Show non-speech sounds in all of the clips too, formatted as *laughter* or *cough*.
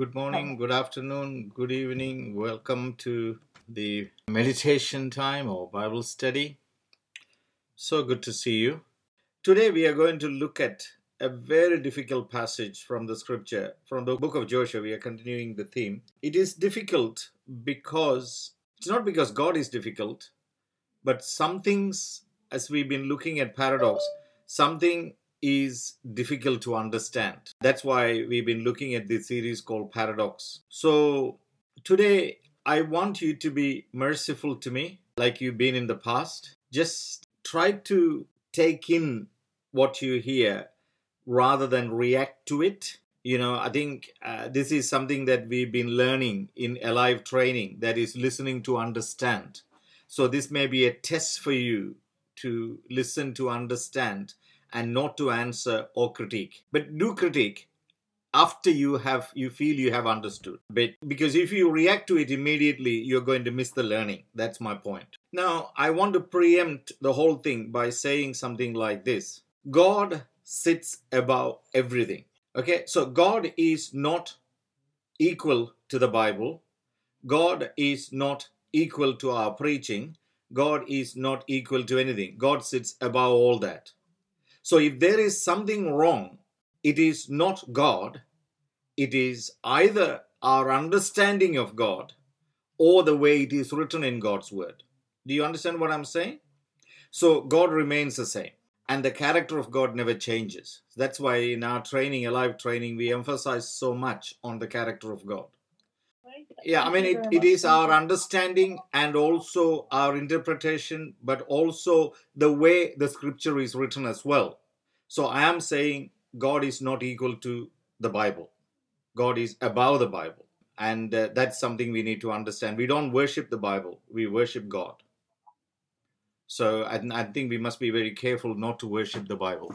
Good oh. morning, good afternoon, good evening. Welcome to the meditation time or Bible study. So good to see you. Today we are going to look at a very difficult passage from the scripture, from the book of Joshua. We are continuing the theme. It is difficult because it's not because God is difficult, but some things, as we've been looking at paradox, something is difficult to understand. That's why we've been looking at this series called Paradox. So today, I want you to be merciful to me like you've been in the past. Just try to take in what you hear rather than react to it. You know, I think uh, this is something that we've been learning in Alive training that is listening to understand. So, this may be a test for you to listen to understand and not to answer or critique. But do critique after you have you feel you have understood. But because if you react to it immediately you're going to miss the learning. That's my point. Now i want to preempt the whole thing by saying something like this. God sits above everything. Okay? So god is not equal to the bible. God is not equal to our preaching. God is not equal to anything. God sits above all that so if there is something wrong, it is not God, it is either our understanding of God or the way it is written in God's word. Do you understand what I'm saying? So God remains the same and the character of God never changes. That's why in our training, alive training, we emphasize so much on the character of God. Yeah, I mean, it, it is our understanding and also our interpretation, but also the way the scripture is written as well. So I am saying God is not equal to the Bible, God is above the Bible. And uh, that's something we need to understand. We don't worship the Bible, we worship God. So I, I think we must be very careful not to worship the Bible.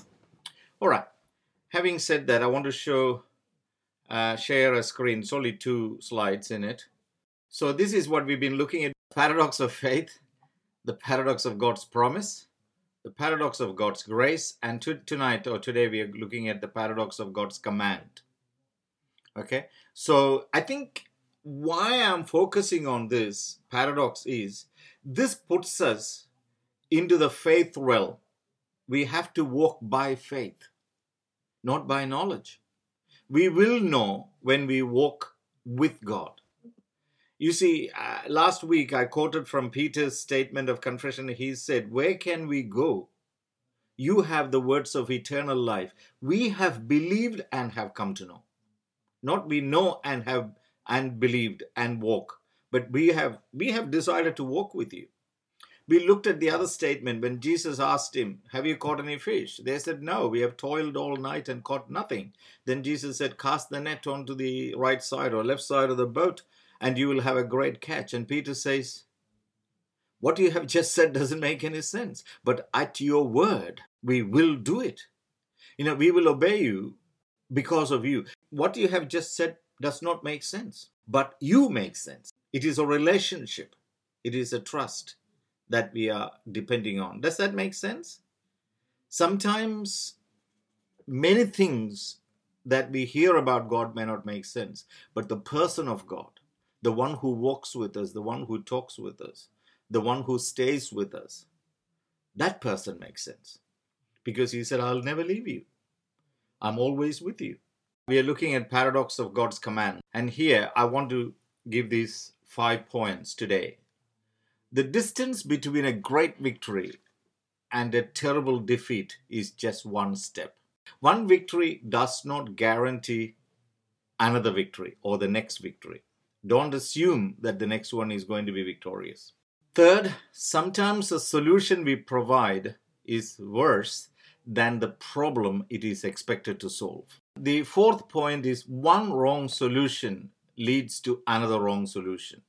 All right. Having said that, I want to show uh, share a screen. It's only two slides in it. So this is what we've been looking at: paradox of faith, the paradox of God's promise, the paradox of God's grace, and to, tonight or today we are looking at the paradox of God's command. Okay, so I think why I'm focusing on this paradox is this puts us into the faith realm. We have to walk by faith, not by knowledge we will know when we walk with God. You see, uh, last week I quoted from Peter's statement of confession. He said, Where can we go? You have the words of eternal life. We have believed and have come to know. Not we know and have and believed and walk, but we have we have decided to walk with you. We looked at the other statement when Jesus asked him, Have you caught any fish? They said, No, we have toiled all night and caught nothing. Then Jesus said, Cast the net onto the right side or left side of the boat, and you will have a great catch. And Peter says, What you have *laughs* just said doesn't make any sense, but at your word, we will do it. You know, we will obey you because of you. What you have just said does not make sense, but you make sense. It is a relationship, it is a trust that we are depending on. Does that make sense? Sometimes many things that we hear about God may not make sense, but the person of God, the one who walks with us, the one who talks with us, the one who stays with us, that person makes sense. Because he said, I'll never leave you. I'm always with you. We are looking at paradox of God's command. And here I want to give these five points today the distance between a great victory and a terrible defeat is just one step. One victory does not guarantee another victory or the next victory. Don't assume that the next one is going to be victorious. Third, sometimes the solution we provide is worse than the problem it is expected to solve. The fourth point is one wrong solution leads to another wrong solution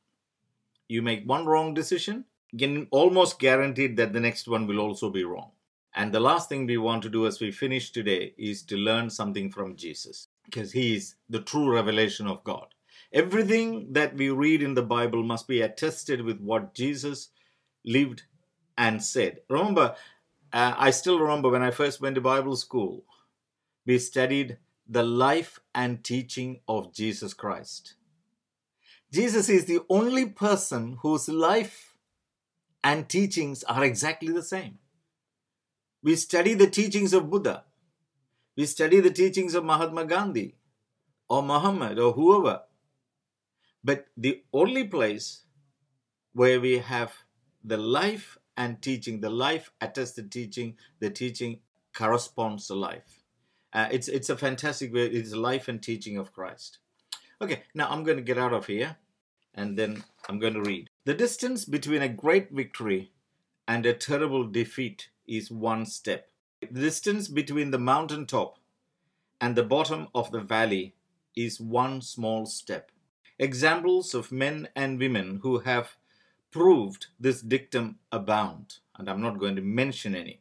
you make one wrong decision, you can almost guaranteed that the next one will also be wrong. And the last thing we want to do as we finish today is to learn something from Jesus because he is the true revelation of God. Everything that we read in the Bible must be attested with what Jesus lived and said. Remember, uh, I still remember when I first went to Bible school, we studied the life and teaching of Jesus Christ. Jesus is the only person whose life and teachings are exactly the same. We study the teachings of Buddha, we study the teachings of Mahatma Gandhi or Muhammad or whoever. But the only place where we have the life and teaching, the life attested teaching, the teaching corresponds to life. Uh, it's it's a fantastic way. It's life and teaching of Christ. Okay, now I'm going to get out of here, and then I'm going to read. The distance between a great victory and a terrible defeat is one step. The distance between the mountain top and the bottom of the valley is one small step. Examples of men and women who have proved this dictum abound, and I'm not going to mention any.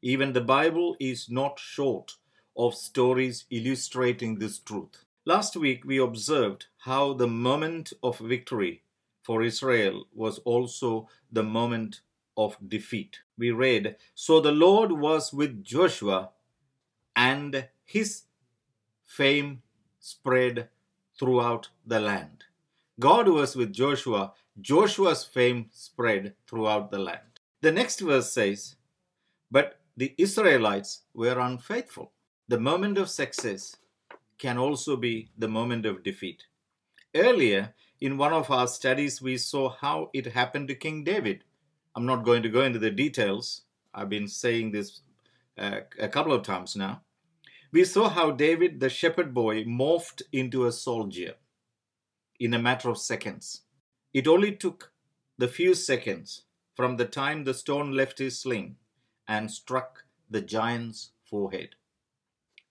Even the Bible is not short of stories illustrating this truth. Last week we observed how the moment of victory for Israel was also the moment of defeat. We read, So the Lord was with Joshua, and his fame spread throughout the land. God was with Joshua, Joshua's fame spread throughout the land. The next verse says, But the Israelites were unfaithful. The moment of success can also be the moment of defeat. Earlier, in one of our studies, we saw how it happened to King David. I'm not going to go into the details. I've been saying this uh, a couple of times now. We saw how David, the shepherd boy, morphed into a soldier in a matter of seconds. It only took the few seconds from the time the stone left his sling and struck the giant's forehead.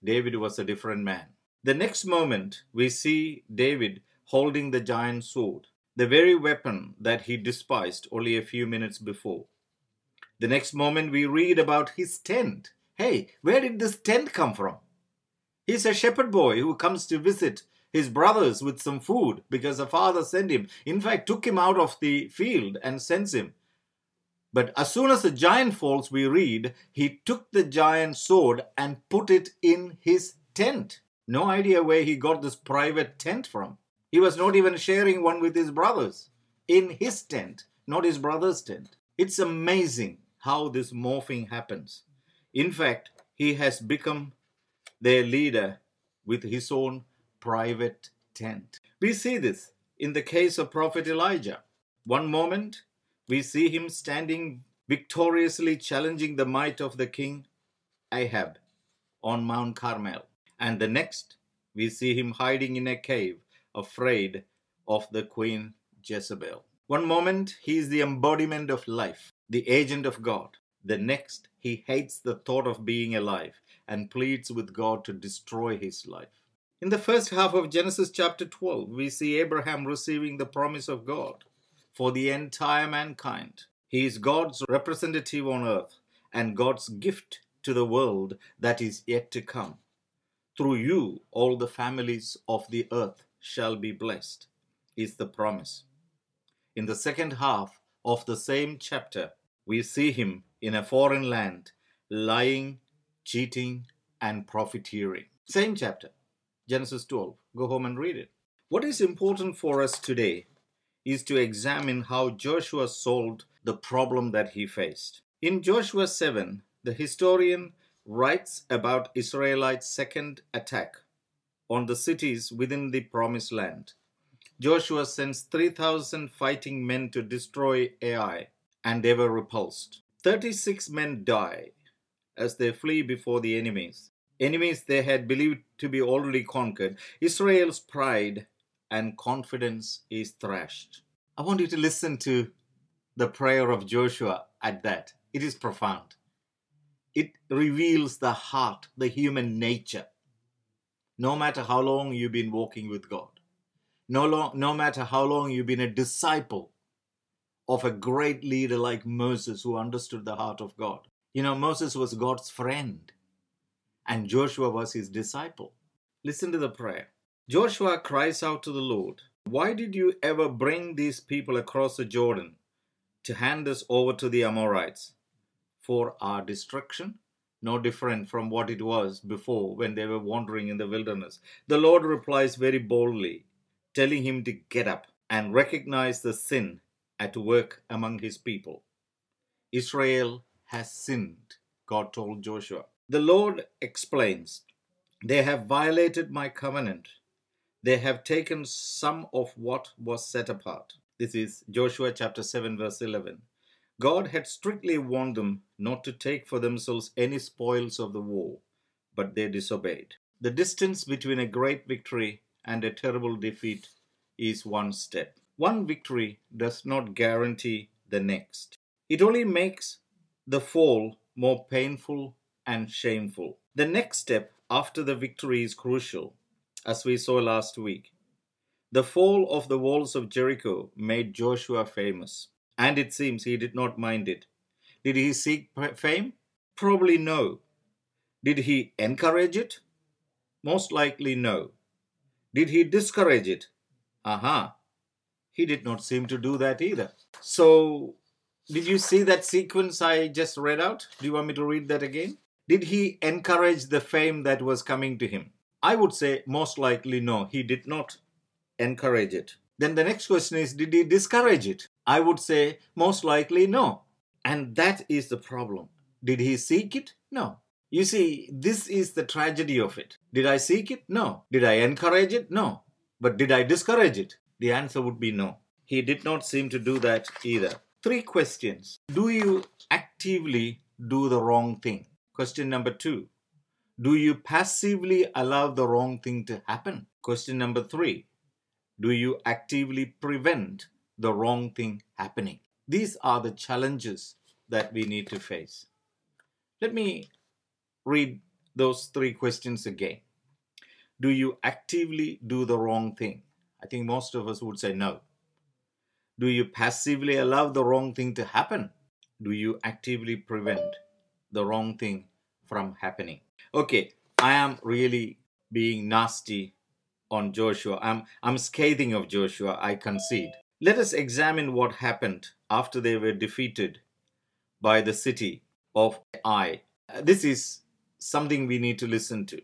David was a different man. The next moment, we see David holding the giant sword, the very weapon that he despised only a few minutes before. The next moment, we read about his tent. Hey, where did this tent come from? He's a shepherd boy who comes to visit his brothers with some food because the father sent him. In fact, took him out of the field and sends him. But as soon as the giant falls, we read, he took the giant sword and put it in his tent. No idea where he got this private tent from. He was not even sharing one with his brothers. In his tent, not his brother's tent. It's amazing how this morphing happens. In fact, he has become their leader with his own private tent. We see this in the case of Prophet Elijah. One moment, we see him standing victoriously challenging the might of the king Ahab on Mount Carmel. And the next, we see him hiding in a cave, afraid of the queen Jezebel. One moment, he is the embodiment of life, the agent of God. The next, he hates the thought of being alive and pleads with God to destroy his life. In the first half of Genesis chapter 12, we see Abraham receiving the promise of God for the entire mankind. He is God's representative on earth and God's gift to the world that is yet to come. Through you, all the families of the earth shall be blessed, is the promise. In the second half of the same chapter, we see him in a foreign land, lying, cheating, and profiteering. Same chapter, Genesis 12. Go home and read it. What is important for us today is to examine how Joshua solved the problem that he faced. In Joshua 7, the historian writes about Israelites' second attack on the cities within the promised land. Joshua sends 3,000 fighting men to destroy Ai, and they were repulsed. 36 men die as they flee before the enemies. Enemies they had believed to be already conquered. Israel's pride and confidence is thrashed. I want you to listen to the prayer of Joshua at that. It is profound. It reveals the heart, the human nature. No matter how long you've been walking with God, no, long, no matter how long you've been a disciple of a great leader like Moses who understood the heart of God. You know, Moses was God's friend, and Joshua was his disciple. Listen to the prayer. Joshua cries out to the Lord, Why did you ever bring these people across the Jordan to hand us over to the Amorites? For our destruction? No different from what it was before when they were wandering in the wilderness. The Lord replies very boldly, telling him to get up and recognize the sin at work among his people. Israel has sinned, God told Joshua. The Lord explains, They have violated my covenant. They have taken some of what was set apart. This is Joshua chapter 7, verse 11. God had strictly warned them not to take for themselves any spoils of the war, but they disobeyed. The distance between a great victory and a terrible defeat is one step. One victory does not guarantee the next, it only makes the fall more painful and shameful. The next step after the victory is crucial, as we saw last week. The fall of the walls of Jericho made Joshua famous and it seems he did not mind it. Did he seek fame? Probably no. Did he encourage it? Most likely no. Did he discourage it? Aha. He did not seem to do that either. So, did you see that sequence I just read out? Do you want me to read that again? Did he encourage the fame that was coming to him? I would say most likely no. He did not encourage it. Then the next question is Did he discourage it? I would say most likely no. And that is the problem. Did he seek it? No. You see, this is the tragedy of it. Did I seek it? No. Did I encourage it? No. But did I discourage it? The answer would be no. He did not seem to do that either. Three questions. Do you actively do the wrong thing? Question number two. Do you passively allow the wrong thing to happen? Question number three. Do you actively prevent the wrong thing happening? These are the challenges that we need to face. Let me read those three questions again. Do you actively do the wrong thing? I think most of us would say no. Do you passively allow the wrong thing to happen? Do you actively prevent the wrong thing from happening? Okay, I am really being nasty on Joshua. I'm, I'm scathing of Joshua, I concede. Let us examine what happened after they were defeated by the city of Ai. Uh, this is something we need to listen to.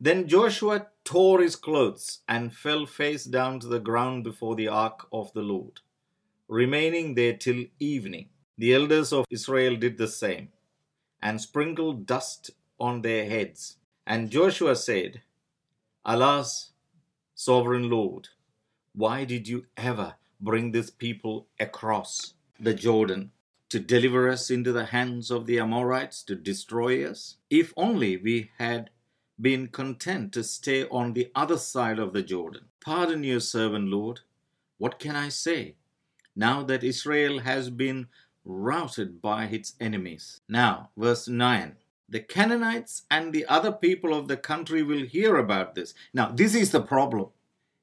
Then Joshua tore his clothes and fell face down to the ground before the ark of the Lord, remaining there till evening. The elders of Israel did the same and sprinkled dust on their heads. And Joshua said, Alas, sovereign Lord, why did you ever bring this people across the Jordan to deliver us into the hands of the Amorites to destroy us? If only we had been content to stay on the other side of the Jordan. Pardon your servant, Lord. What can I say? Now that Israel has been routed by its enemies. Now, verse 9 the Canaanites and the other people of the country will hear about this. Now, this is the problem.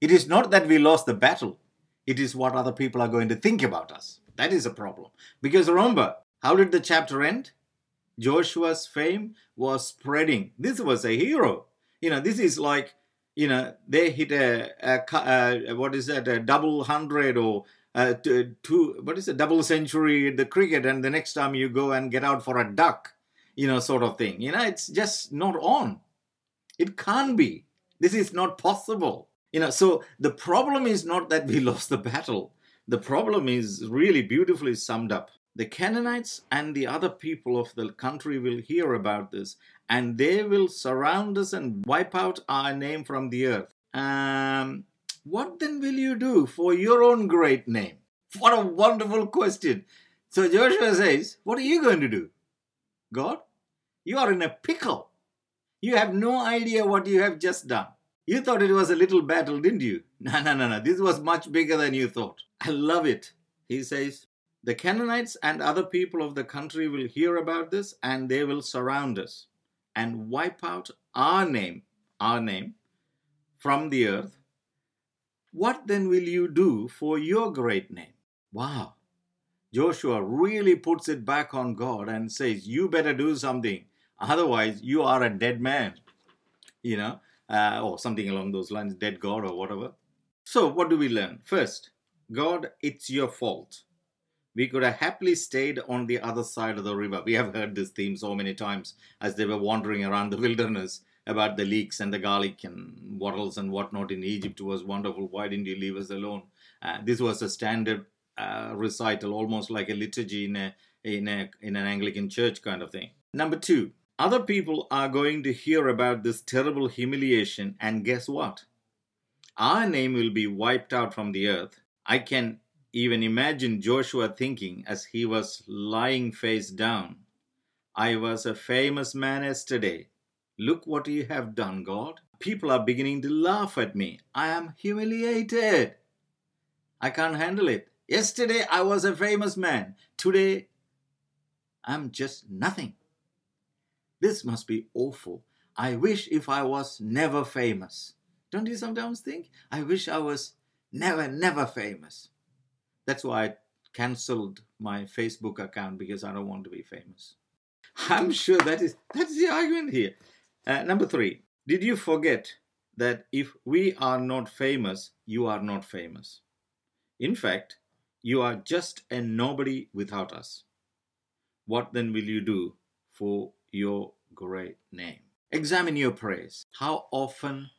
It is not that we lost the battle, it is what other people are going to think about us. That is a problem. Because remember, how did the chapter end? Joshua's fame was spreading. This was a hero. You know, this is like, you know, they hit a, a, a what is that, a double hundred or uh, two, what is a double century the cricket, and the next time you go and get out for a duck you know, sort of thing. You know, it's just not on. It can't be. This is not possible. You know, so the problem is not that we *laughs* lost the battle. The problem is really beautifully summed up. The Canaanites and the other people of the country will hear about this, and they will surround us and wipe out our name from the earth. Um, what then will you do for your own great name? What a wonderful question. So Joshua says, What are you going to do? God, you are in a pickle. You have no idea what you have just done. You thought it was a little battle, didn't you? *laughs* No, no, no, no. This was much bigger than you thought. I love it. He says, The Canaanites and other people of the country will hear about this and they will surround us and wipe out our name, our name, from the earth. What then will you do for your great name? Wow. Joshua really puts it back on God and says, You better do something. Otherwise, you are a dead man, you know, uh, or something along those lines, dead God or whatever. So, what do we learn? First, God, it's your fault. we could have happily stayed on the other side of the river. We have heard this theme so many times as they were wandering around the *laughs* wilderness about the leeks and the garlic and wattles and whatnot in Egypt It was wonderful. Why didn't you leave us alone? Uh, this was a standard uh, recital, almost like a liturgy in a, in a in an Anglican church kind of thing. Number two, other people are going to hear about this terrible humiliation, and guess what? Our name will be wiped out from the earth. I can even imagine Joshua thinking as he was lying face down, I was a famous man yesterday. Look what you have done, God. People are beginning to laugh at me. I am humiliated. I can't handle it. Yesterday I was a famous man. Today I'm just nothing. This must be awful. I wish if I was never famous. Don't you sometimes think? I wish I was never, never famous. That's why I cancelled my Facebook account because I don't want to be famous. I'm sure that is that's the argument here. Uh, number three, did you forget that if we are not famous, you are not famous? In fact, you are just a nobody without us. What then will you do for your great name? Examine your prayers. How often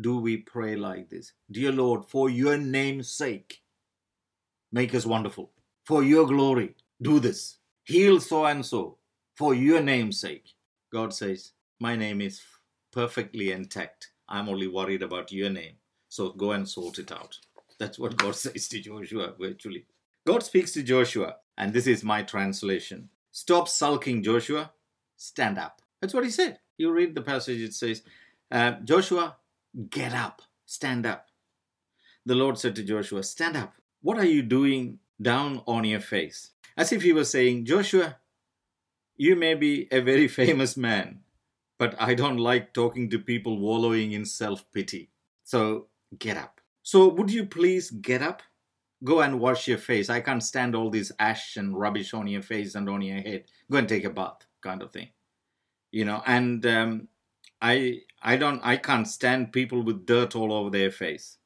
do we pray like this? Dear Lord, for your name's sake, make us wonderful. For your glory, do this. Heal so and so. For your name's sake. God says, My name is perfectly intact. I'm only worried about your name. So go and sort it out. That's what God *laughs* says to Joshua, virtually. God speaks to Joshua, and this is my translation. Stop sulking, Joshua. Stand up. That's what he said. You read the passage, it says, uh, Joshua, get up, stand up. The Lord said to Joshua, Stand up. What are you doing down on your face? As if he was saying, Joshua, you may be a very famous man, but I don't like talking to people wallowing in self pity. So get up. So, would you please get up? Go and wash your face. I can't stand all this ash and rubbish on your face and on your head. Go and take a bath, kind of thing. You know, and um, I I don't I can't stand people with dirt all over their face.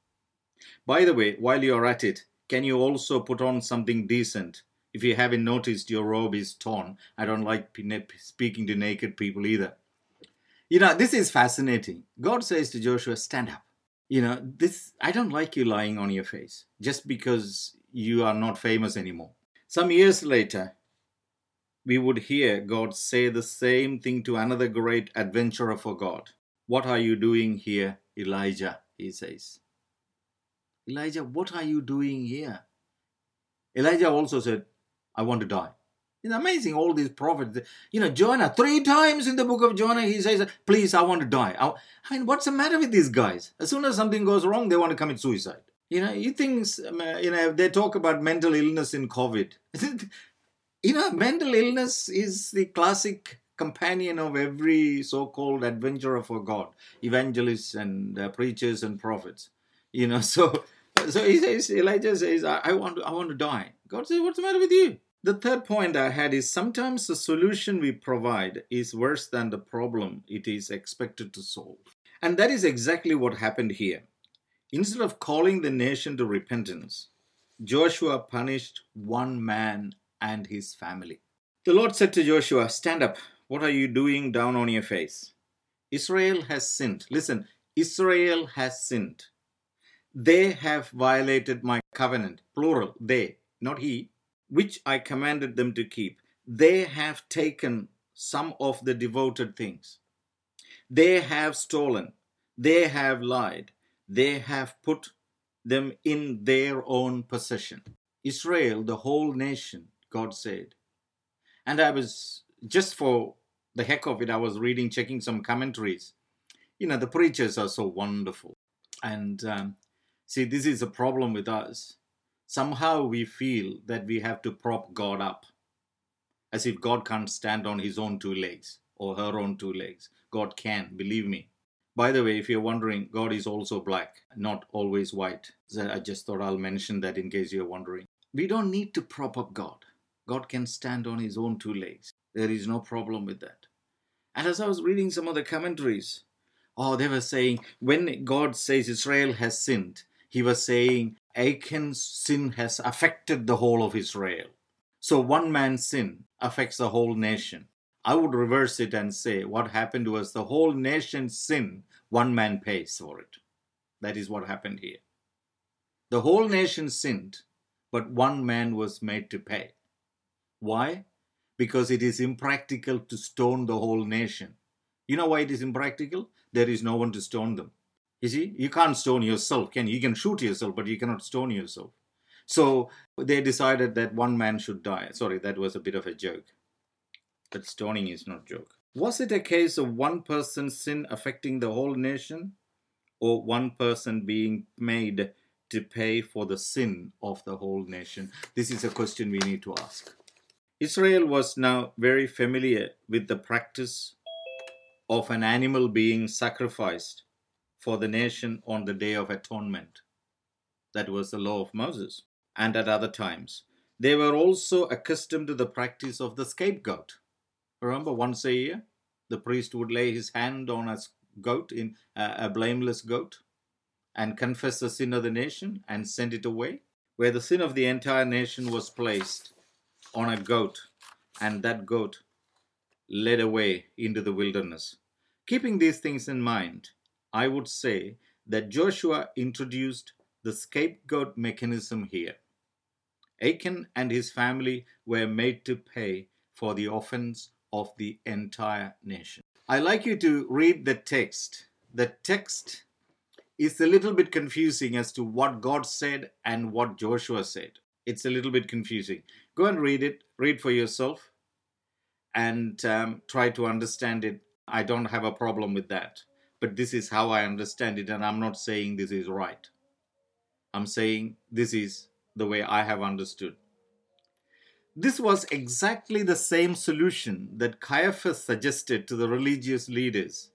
By the way, while you're at it, can you also put on something decent? If you haven't noticed, your robe is torn. I don't like speaking to naked people either. You know, this is fascinating. God says to Joshua, Stand up you know this i don't like you lying on your face just because you are not famous anymore some years later we would hear god say the same thing to another great adventurer for god what are you doing here elijah he says elijah what are you doing here elijah also said i want to die it's amazing, all these prophets. You know, Jonah, three times in the book of Jonah, he says, Please, I want to die. I, I mean, what's the matter with these guys? As soon as something goes wrong, they want to commit suicide. You know, you think, you know, they talk about mental illness in COVID. *laughs* you know, mental illness is the classic companion of every so called adventurer for God, evangelists and uh, preachers and prophets. You know, *laughs* so. So he says, Elijah says, I, I want I want to die. God says, What's the matter with you? The third point I had is sometimes the solution we provide is worse than the problem it is expected to solve. And that is exactly what happened here. Instead of calling the nation to repentance, Joshua punished one man and his family. The Lord said to Joshua, Stand up. What are you doing down on your face? Israel has sinned. Listen, Israel has sinned. They have violated my covenant. Plural, they, not he which I commanded them to keep. They have taken some of the devoted things. They have stolen. They have lied. They have put them in their own possession. Israel, the whole nation, God said. And I was, just for the heck of it, I was reading, checking some commentaries. You know, the preachers are so wonderful. And um, see, this is a problem with us somehow we feel that we have to prop God up, as if God can't stand on his own two legs or her own two legs. God can, believe me. By the way, if you're wondering, God is also black, not always white. So I just thought I'll mention that in case you're wondering. We don't need to prop up God. God can stand on his own two legs. There is no problem with that. And as I was reading some of the commentaries, oh, they were saying when God says Israel has sinned, he was saying Achan's sin has affected the whole of Israel. So one man's sin affects the whole nation. I would reverse it and say what happened was the whole nation's sin, one man pays for it. That is what happened here. The whole nation sinned, but one man was made to pay. Why? Because it is impractical to stone the whole nation. You know why it is impractical? There is no one to stone them. You see, you can't stone yourself, can you? You can shoot yourself, but you cannot stone yourself. So they decided that one man should die. Sorry, that was a bit of a joke. But stoning is not joke. Was it a case of one person's sin affecting the whole nation? Or one person being made to pay for the sin of the whole nation? This is a question we need to ask. Israel was now very familiar with the practice of an animal being sacrificed for the nation on the Day of Atonement. That was the law of Moses and at other times. They were also accustomed to the practice of the scapegoat. Remember, once a year, the priest would lay his hand on a goat, in uh, a blameless goat, and confess the sin of the nation and send it away, where the sin of the entire nation was placed on a goat, and that goat led away into the wilderness. Keeping these things in mind, I would say that Joshua introduced the scapegoat mechanism here. Achan and his family were made to pay for the offense of the entire nation. I like you to read the text. The text is a little bit confusing as to what God said and what Joshua said. It's a little bit confusing. Go and read it, read for yourself, and um, try to understand it. I don't have a problem with that. But this is how I understand it, and I'm not saying this is right. I'm saying this is the way I have understood. This was exactly the same solution that Caiaphas suggested to the religious leaders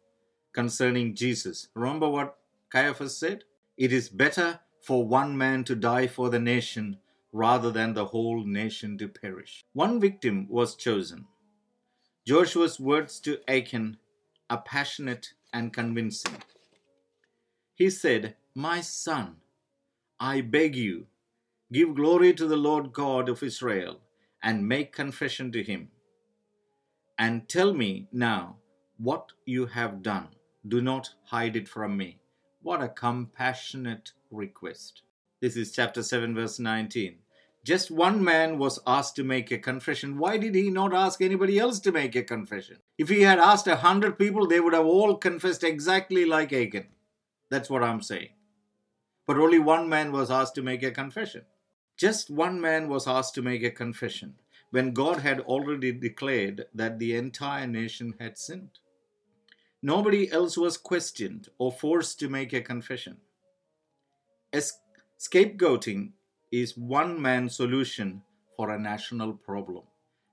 concerning Jesus. Remember what Caiaphas said? It is better for one man to die for the nation rather than the whole nation to perish. One victim was chosen. Joshua's words to Achan are passionate and convincing. He said, My son, I beg you, Give glory to the Lord God of Israel and make confession to him. And tell me now what you have done. Do not hide it from me. What a compassionate request. This is chapter 7, verse 19. Just one man was asked to make a confession. Why did he not ask anybody else to make a confession? If he had asked a hundred people, they would have all confessed exactly like Achan. That's what I'm saying. But only one man was asked to make a confession. Just one man was asked to make a confession when God had already declared that the entire nation had sinned. Nobody else was questioned or forced to make a confession. Es- scapegoating is one man's solution for a national problem.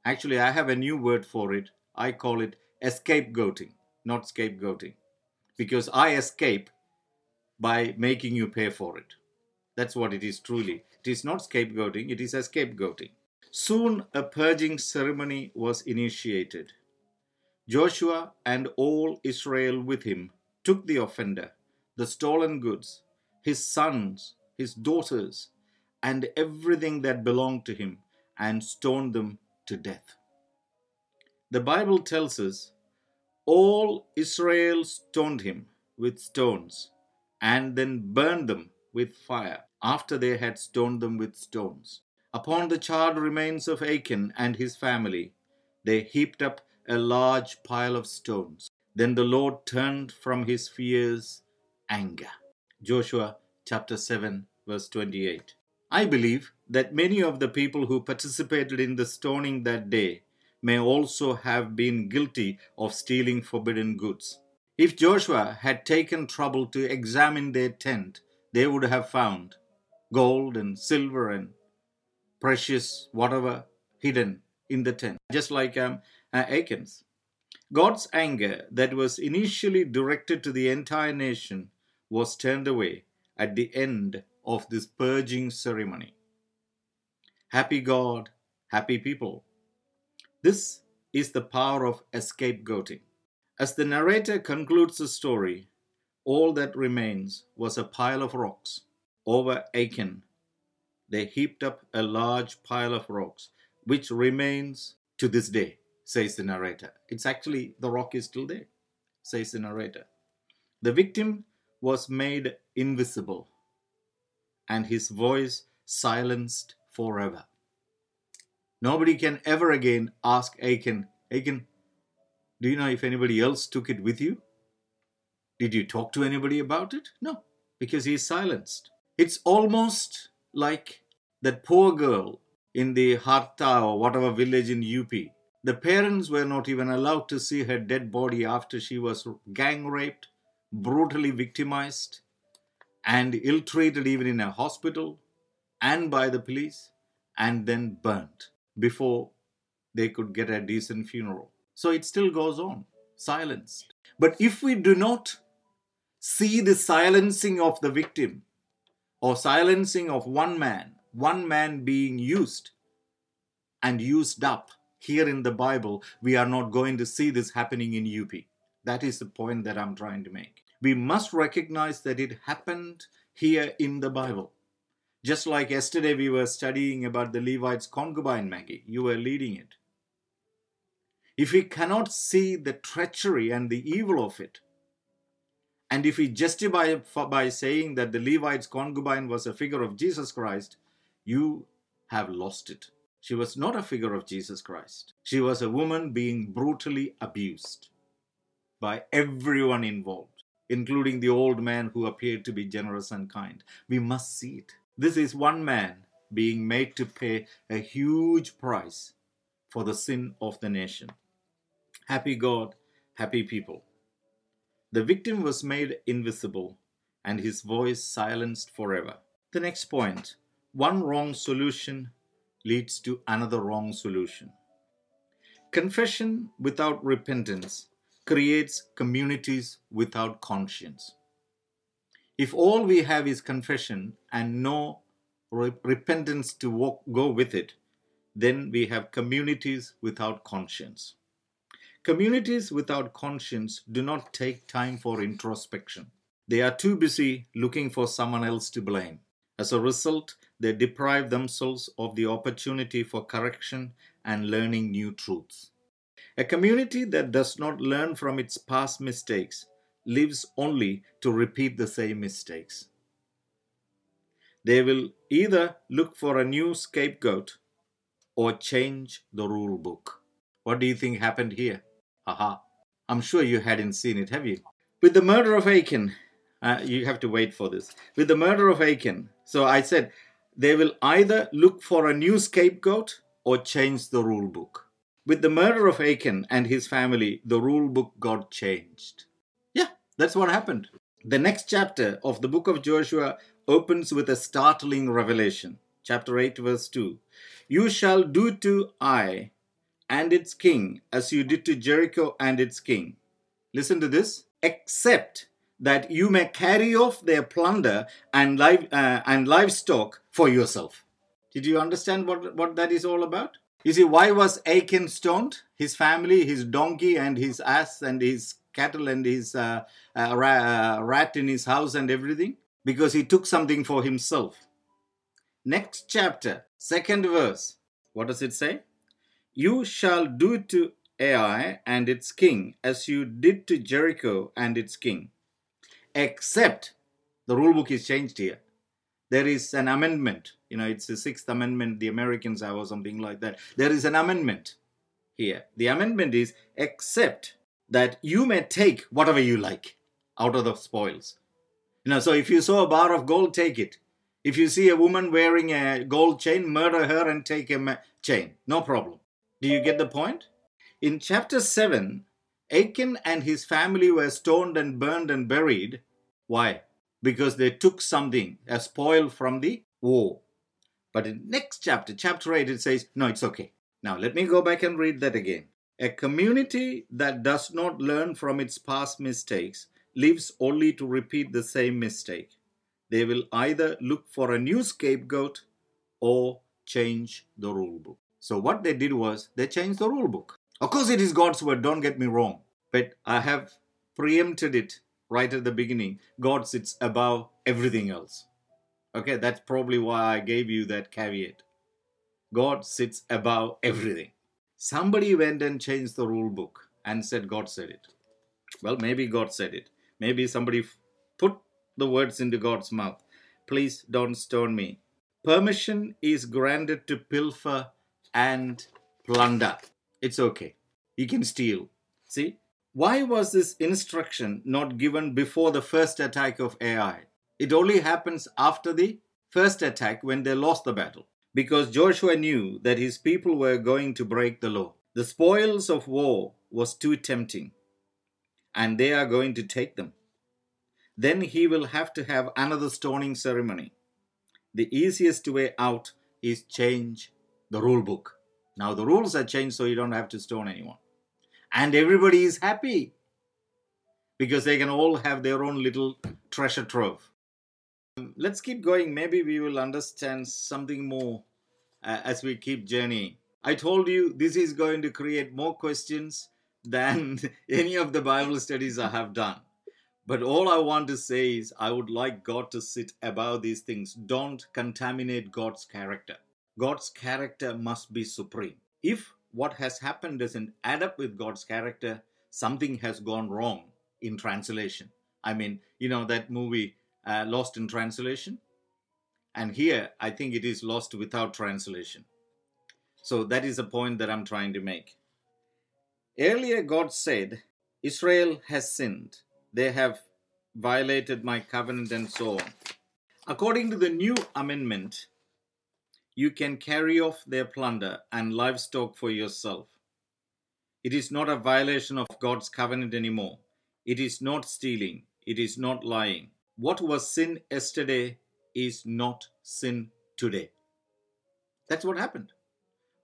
Actually, I have a new word for it. I call it escapegoating, not scapegoating, because I escape by making you pay for it. That's what it is truly. It is not scapegoating, it is a scapegoating. Soon a purging ceremony was initiated. Joshua and all Israel with him took the offender, the stolen goods, his sons, his daughters, and everything that belonged to him, and stoned them to death. The Bible tells us all Israel stoned him with stones and then burned them with fire after they had stoned them with stones. Upon the charred remains of Achan and his family, they heaped up a large pile of stones. Then the Lord turned from his fierce anger. Joshua chapter 7, verse 28. I believe that many of the people who participated in the stoning that day may also have been guilty of stealing forbidden goods. If Joshua had taken trouble to examine their tent, they would have found gold and silver and precious whatever hidden in the tent, just like um, uh, Achan's. God's anger that was initially directed to the entire nation was turned away at the end of this purging ceremony. Happy God, happy people. This is the power of scapegoating. As the narrator concludes the story, all that remains was a pile of rocks over Achan. They heaped up a large pile of rocks. which remains to this day, says the narrator. It's actually the rock is still there, says the narrator. The victim was made invisible and his voice silenced forever. Nobody can ever again ask Achan, Achan, do you know if anybody else took it with you? Did you talk to anybody about it? No, because he is silenced. It's almost like that poor girl in the Harta or whatever village in UP. The parents were not even allowed to see her dead body after she was gang raped, brutally victimized, and ill treated even in a hospital and by the police, and then burnt before they could get a decent funeral. So it still goes on, silenced. But if we do not see the silencing of the victim or silencing of one man, one man being used and used up here in the Bible, we are not going to see this happening in UP. That is the point that I'm trying to make. We must recognize that it happened here in the Bible. Just like yesterday we were studying about the Levite's concubine, Maggie, you were leading it. If we cannot see the treachery and the evil of it, and if we justify by saying that the Levite's concubine was a figure of Jesus Christ, you have lost it. She was not a figure of Jesus Christ. She was a woman being brutally abused by everyone involved, including the old man who appeared to be generous and kind. We must see it. This is one man being made to pay a huge price for the sin of the nation. Happy God, happy people. The victim was made invisible and his voice silenced forever. The next point one wrong solution leads to another wrong solution. Confession without repentance creates communities without conscience. If all we have is confession and no repentance to walk, go with it, then we have communities without conscience. Communities without conscience do not take time for introspection. They are too busy looking for someone else to blame. As a result, they deprive themselves of the opportunity for correction and learning new truths. A community that does not learn from its past mistakes lives only to repeat the same mistakes. They will either look for a new scapegoat or change the rule book. What do you think happened here? Haha. I'm sure you hadn't seen it, have you? With the murder of Achan, uh, you have to wait for this. With the murder of Achan, so I said they will either look for a new scapegoat or change the rule book. With the murder of Achan and his family, the rule book got changed. Yeah, that's what happened. The next chapter of the book of Joshua opens with a startling revelation. Chapter 8, verse 2. You shall do to Ai and its king as you did to Jericho and its king. Listen to this. Except that you may carry off their plunder and, live, uh, and livestock for yourself. Did you understand what, what that is all about? You see, why was Achan stoned? His family, his donkey, and his ass, and his cattle, and his uh, uh, uh rat in his house, and everything? Because he took something for himself. Next chapter, second verse. What does it say? You shall do to Ai and its king as you did to Jericho and its king. Except the rule book is changed here. There is an amendment. You know, it's the sixth amendment the Americans have or something like that. There is an amendment here. The amendment is except that you may take whatever you like out of the spoils. You know, so if you saw a bar of gold, take it. If you see a woman wearing a gold chain, murder her and take a chain. No problem. Do you get the point? In chapter 7, Achan and his family were stoned and burned and buried. Why? Because they took something, a spoil from the war. But in next chapter, chapter 8, it says, no, it's okay. Now let me go back and read that again. A community that does not learn from its past mistakes lives only to repeat the same mistake. They will either look for a new scapegoat or change the rule book. So what they did was they changed the rule book. Of course, it is God's word, don't get me wrong. But I have preempted it right at the beginning. God sits above everything else. Okay, that's probably why I gave you that caveat. God sits above everything. Somebody went and changed the rule book and said God said it. Well, maybe God said it. Maybe somebody put the words into God's mouth. Please don't stone me. Permission is granted to pilfer and plunder. It's okay. You can steal. See? Why was this instruction not given before the first attack of Ai? It only happens after the first attack when they lost the battle. Because Joshua knew that his people were going to break the law. The spoils of war was too tempting, and they are going to take them. Then he will have to have another stoning ceremony. The easiest way out is change the rule book. Now the rules are changed so you don't have to stone anyone. And everybody is happy because they can all have their own little treasure trove. Let's keep going. Maybe we will understand something more uh, as we keep journeying. I told you this is going to create more questions than *laughs* any of the Bible studies I have done. But all I want to say is, I would like God to sit above these things. Don't contaminate God's character. God's character must be supreme. If what has happened doesn't add up with God's character, something has gone wrong in translation. I mean, you know, that movie uh, Lost in Translation? And here, I think it is lost without translation. So that is the point that I'm trying to make. Earlier, God said, Israel has sinned. They have violated my covenant and so on. According to the new amendment, you can carry off their plunder and livestock for yourself. It is not a violation of God's covenant anymore. It is not stealing. It is not lying. What was sin yesterday is not sin today. That's what happened.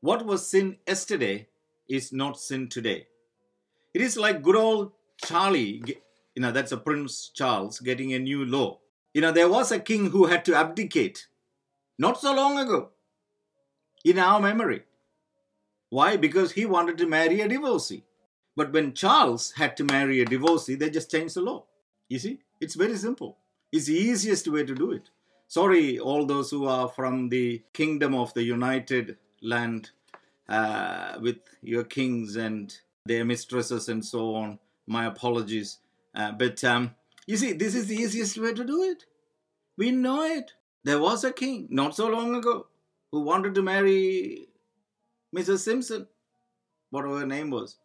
What was sin yesterday is not sin today. It is like good old Charlie, you know, that's a Prince Charles getting a new law. You know, there was a king who had to abdicate not so long ago in our memory. Why? Because he wanted to marry a divorcee. But when Charles had to marry a divorcee, they just changed the law. You see, it's very simple. It's the easiest way to do it. Sorry, all those who are from the kingdom of the United Land uh, with your kings and their mistresses and so on. My apologies. Uh, but um, you see, this is the easiest way to do it. We know it. There was a king not so long ago who wanted to marry Mrs. Simpson, whatever her name was,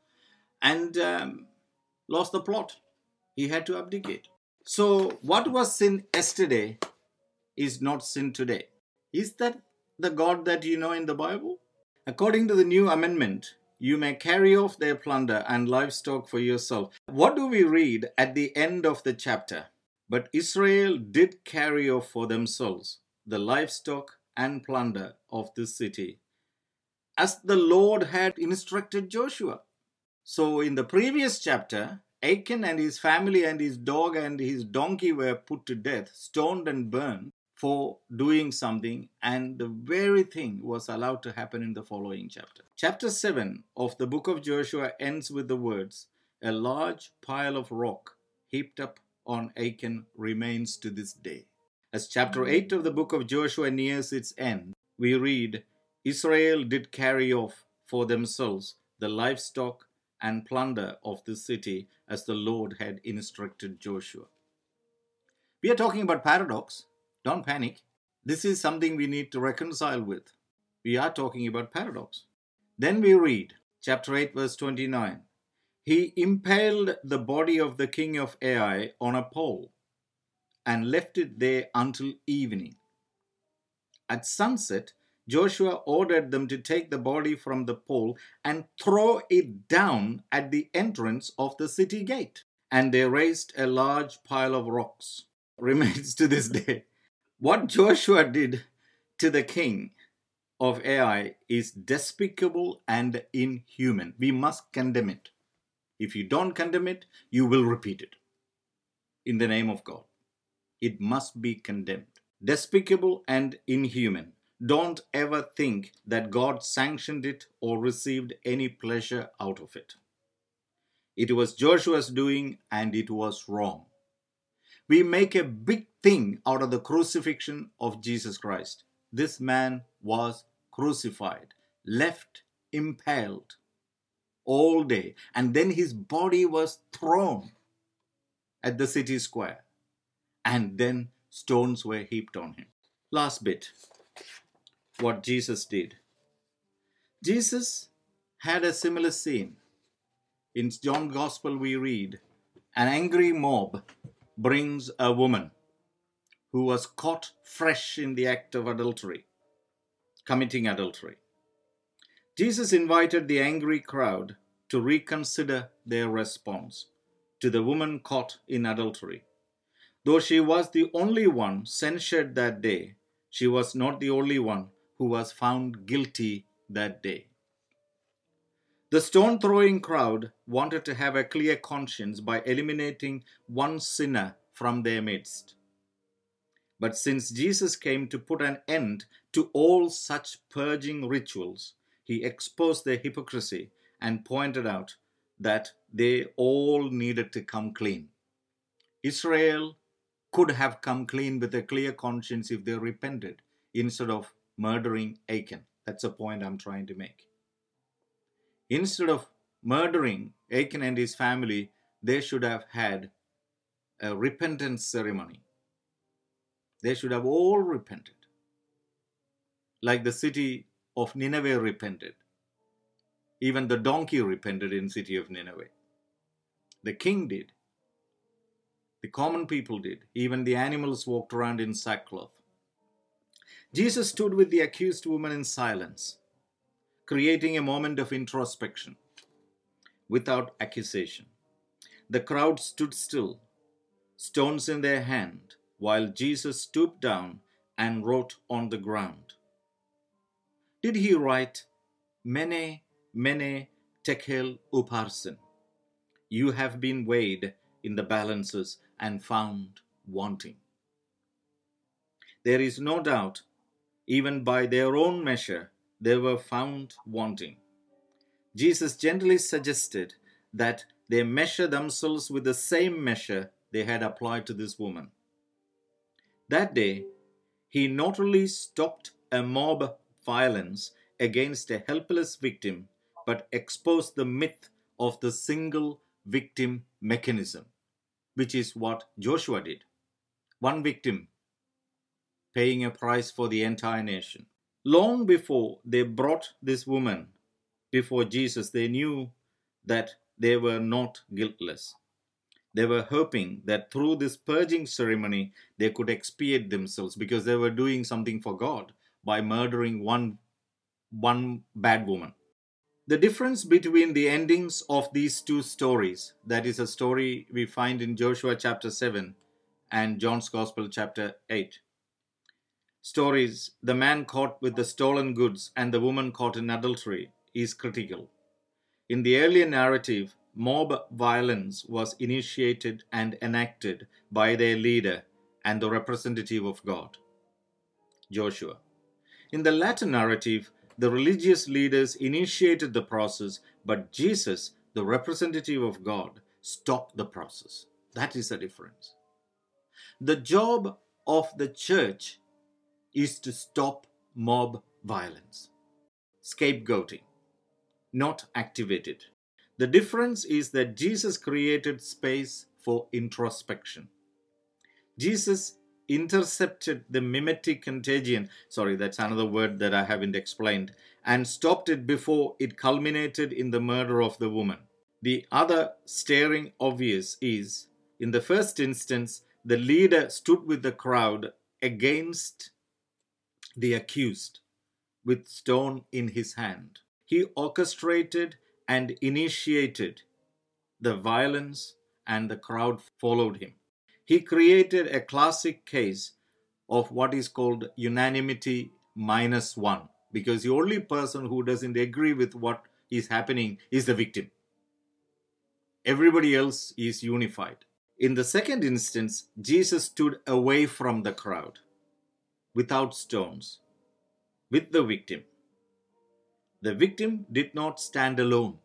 and um, lost the plot. He had to abdicate. So, what was sin yesterday is not sin today. Is that the God that you know in the Bible? According to the new amendment, you may carry off their plunder and livestock for yourself. What do we read at the end of the chapter? But Israel did carry off for themselves the livestock and plunder of this city, as the Lord had instructed Joshua. So, in the previous chapter, Achan and his family and his dog and his donkey were put to death, stoned and burned for doing something, and the very thing was allowed to happen in the following chapter. Chapter 7 of the book of Joshua ends with the words A large pile of rock heaped up on Achan remains to this day. As chapter 8 of the book of Joshua nears its end, we read Israel did carry off for themselves the livestock and plunder of the city as the Lord had instructed Joshua. We are talking about paradox. Don't panic. This is something we need to reconcile with. We are talking about paradox. Then we read chapter 8, verse 29. He impaled the body of the king of Ai on a pole and left it there until evening. At sunset, Joshua ordered them to take the body from the pole and throw it down at the entrance of the city gate. And they raised a large pile of rocks. *laughs* Remains to this day. What Joshua did to the king of Ai is despicable and inhuman. We must condemn it. If you don't condemn it, you will repeat it in the name of God it must be condemned. Despicable and inhuman. Don't ever think that God sanctioned it or received any pleasure out of it. It was Joshua's doing and it was wrong. We make a big thing out of the crucifixion of Jesus Christ. This man was crucified, left impaled all day, and then his body was thrown at the city square, and then stones were heaped on him. Last bit what Jesus did. Jesus had a similar scene. In John Gospel, we read an angry mob brings a woman who was caught fresh in the act of adultery, committing adultery. Jesus invited the angry crowd to reconsider their response to the woman caught in adultery. Though she was the only one censured that day, she was not the only one who was found guilty that day. The stone throwing crowd wanted to have a clear conscience by eliminating one sinner from their midst. But since Jesus came to put an end to all such purging rituals, he exposed their hypocrisy and pointed out that they all needed to come clean. Israel could have come clean with a clear conscience if they repented instead of murdering Achan. That's the point I'm trying to make. Instead of murdering Achan and his family, they should have had a repentance ceremony. They should have all repented, like the city of Nineveh repented. Even the donkey repented in city of Nineveh. The king did. The common people did. Even the animals walked around in sackcloth. Jesus stood with the accused woman in silence, creating a moment of introspection without accusation. The crowd stood still, stones in their hand, while Jesus stooped down and wrote on the ground. Did he write, Mene, Mene, Tekel Upharsin? You have been weighed in the balances and found wanting. There is no doubt even by their own measure, they were found wanting. Jesus gently suggested that they measure themselves with the same measure they had applied to this woman. That day, he not only stopped a mob violence against a helpless victim, but exposed the myth of the single victim mechanism, which is what Joshua did. One victim paying a price for the entire nation. Long before they brought this woman before Jesus, they knew that they were not guiltless. They were hoping that through this purging ceremony, they could expiate themselves because they were doing something for God by murdering one, one bad woman. The difference between the endings of these two stories, that is a story we find in Joshua chapter 7 and John's Gospel chapter 8, stories, the man caught with the stolen goods and the woman caught in adultery, is critical. In the earlier narrative, mob violence was initiated and enacted by their leader and the representative of God, Joshua. In the latter narrative, the religious leaders initiated the process, but Jesus, the representative of God, stopped the process. That is the difference. The job of the church is to stop mob violence. Scapegoating, not activated. The difference is that Jesus created space for introspection. Jesus intercepted the mimetic contagion, sorry, that's another word that I haven't explained, and stopped it before it culminated in the murder of the woman. The other staring obvious is, in the first instance, the leader stood with the crowd against the accused with stone in his hand. He orchestrated and initiated the violence, and the crowd followed him. He created a classic case of what is called unanimity minus one, because the only person who doesn't agree with what is happening is the victim. Everybody else is unified. In the second instance, Jesus stood away from the crowd without stones with the victim. The victim did not stand alone.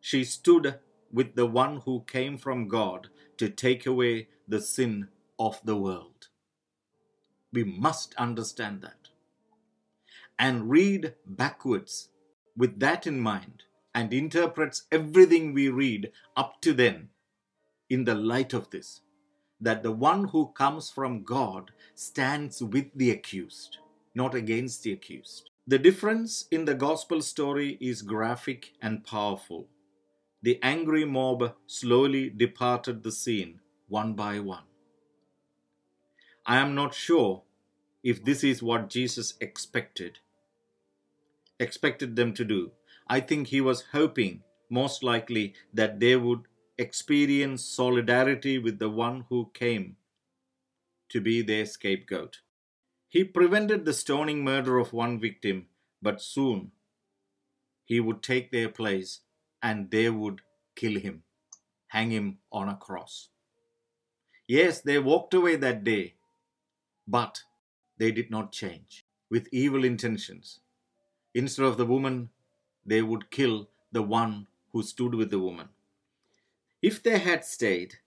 She stood with the one who came from God to take away the sin of the world. We must understand that. and read backwards with that in mind and interprets everything we read up to then in the light of this that the one who comes from God stands with the accused, not against the accused. The difference in the gospel story is graphic and powerful. The angry mob slowly departed the scene one by one. I am not sure if this is what Jesus expected expected them to do. I think he was hoping most likely that they would experience solidarity with the one who came to be their scapegoat. He prevented the stoning murder of one victim, but soon he would take their place and they would kill him, hang him on a cross. Yes, they walked away that day, but they did not change with evil intentions. Instead of the woman, they would kill the one who stood with the woman. If they had stayed,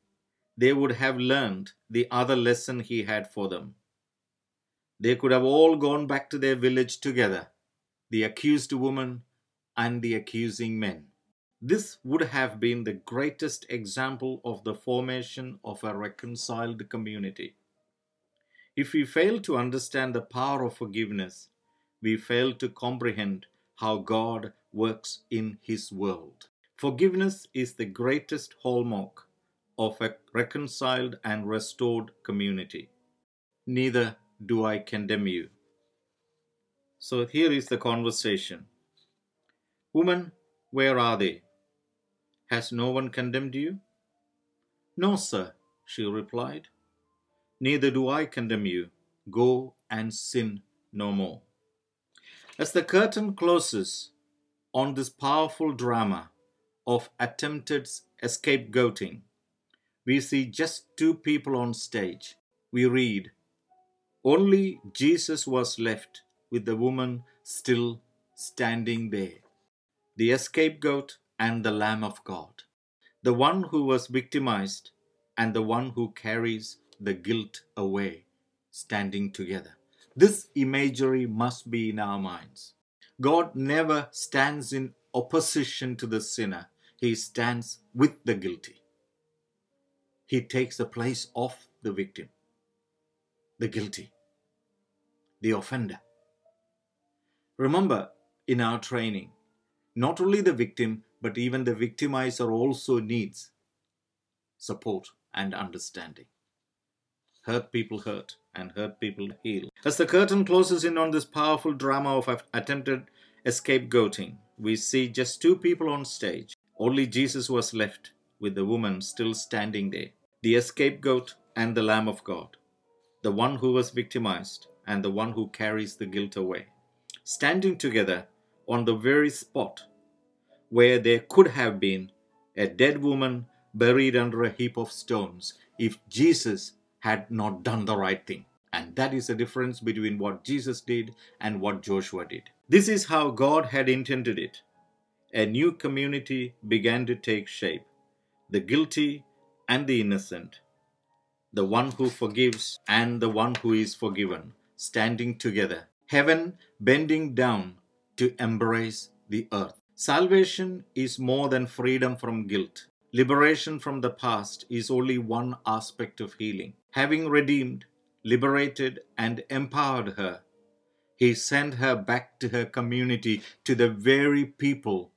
they would have learned the other lesson he had for them. They could have all gone back to their village together, the accused woman and the accusing men. This would have been the greatest example of the formation of a reconciled community. If we fail to understand the power of forgiveness, we fail to comprehend how God works in His world. Forgiveness is the greatest hallmark of a reconciled and restored community. Neither do I condemn you. So here is the conversation. Woman, where are they? Has no one condemned you? No, sir, she replied. Neither do I condemn you. Go and sin no more. As the curtain closes on this powerful drama, of attempted scapegoating. We see just two people on stage. We read, Only Jesus was left with the woman still standing there. The scapegoat and the Lamb of God. The one who was victimized and the one who carries the guilt away, standing together. This imagery must be in our minds. God never stands in opposition to the sinner he stands with the guilty. He takes the place of the victim, the guilty, the offender. Remember, in our training, not only the victim, but even the victimizer also needs support and understanding. Hurt people hurt, and hurt people heal. As the curtain closes in on this powerful drama of attempted scapegoating, we see just two people on stage only Jesus was left with the woman still standing there, the scapegoat and the Lamb of God, the one who was victimized and the one who carries the guilt away, standing together on the very spot where there could have been a dead woman buried under a heap of stones if Jesus had not done the right thing. And that is the difference between what Jesus did and what Joshua did. This is how God had intended it a new community began to take shape the guilty and the innocent, the one who forgives and the one who is forgiven, standing together, heaven bending down to embrace the earth. Salvation is more than freedom from guilt. Liberation from the past is only one aspect of healing. Having redeemed, liberated, and empowered her, he sent her back to her community, to the very people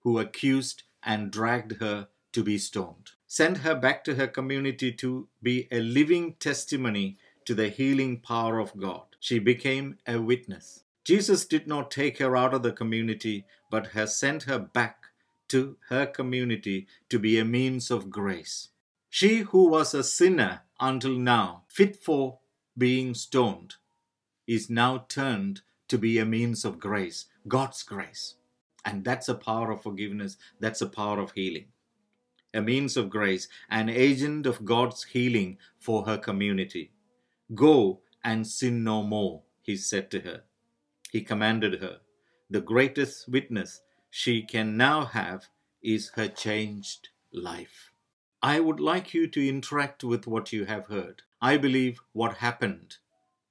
who accused and dragged her to be stoned. Sent her back to her community to be a living testimony to the healing power of God. She became a witness. Jesus did not take her out of the community, but has sent her back to her community to be a means of grace. She who was a sinner until now, fit for being stoned, is now turned to be a means of grace, God's grace. And that's a power of forgiveness, that's a power of healing. A means of grace, an agent of God's healing for her community. Go and sin no more, he said to her. He commanded her. The greatest witness she can now have is her changed life. I would like you to interact with what you have heard. I believe what happened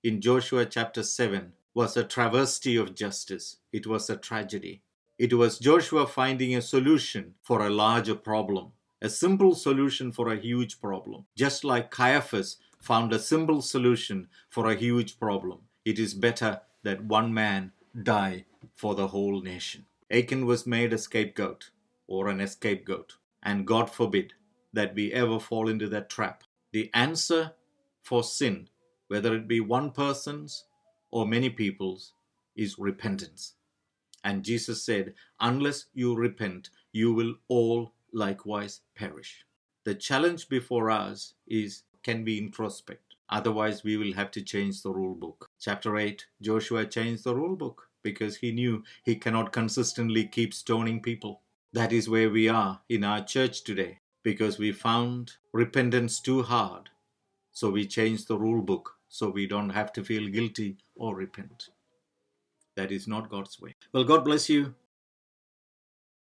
in Joshua chapter 7 was a travesty of justice. It was a tragedy. It was Joshua finding a solution for a larger problem, a simple solution for a huge problem. Just like Caiaphas found a simple solution for a huge problem. It is better that one man die for the whole nation. Achan was made a scapegoat or an scapegoat, and God forbid that we ever fall into that trap. The answer for sin, whether it be one person's or many people's, is repentance. And Jesus said, Unless you repent, you will all likewise perish. The challenge before us is can we introspect? Otherwise, we will have to change the rule book. Chapter 8 Joshua changed the rule book because he knew he cannot consistently keep stoning people. That is where we are in our church today because we found repentance too hard. So we changed the rule book so we don't have to feel guilty or repent. That is not God's way. Well, God bless you.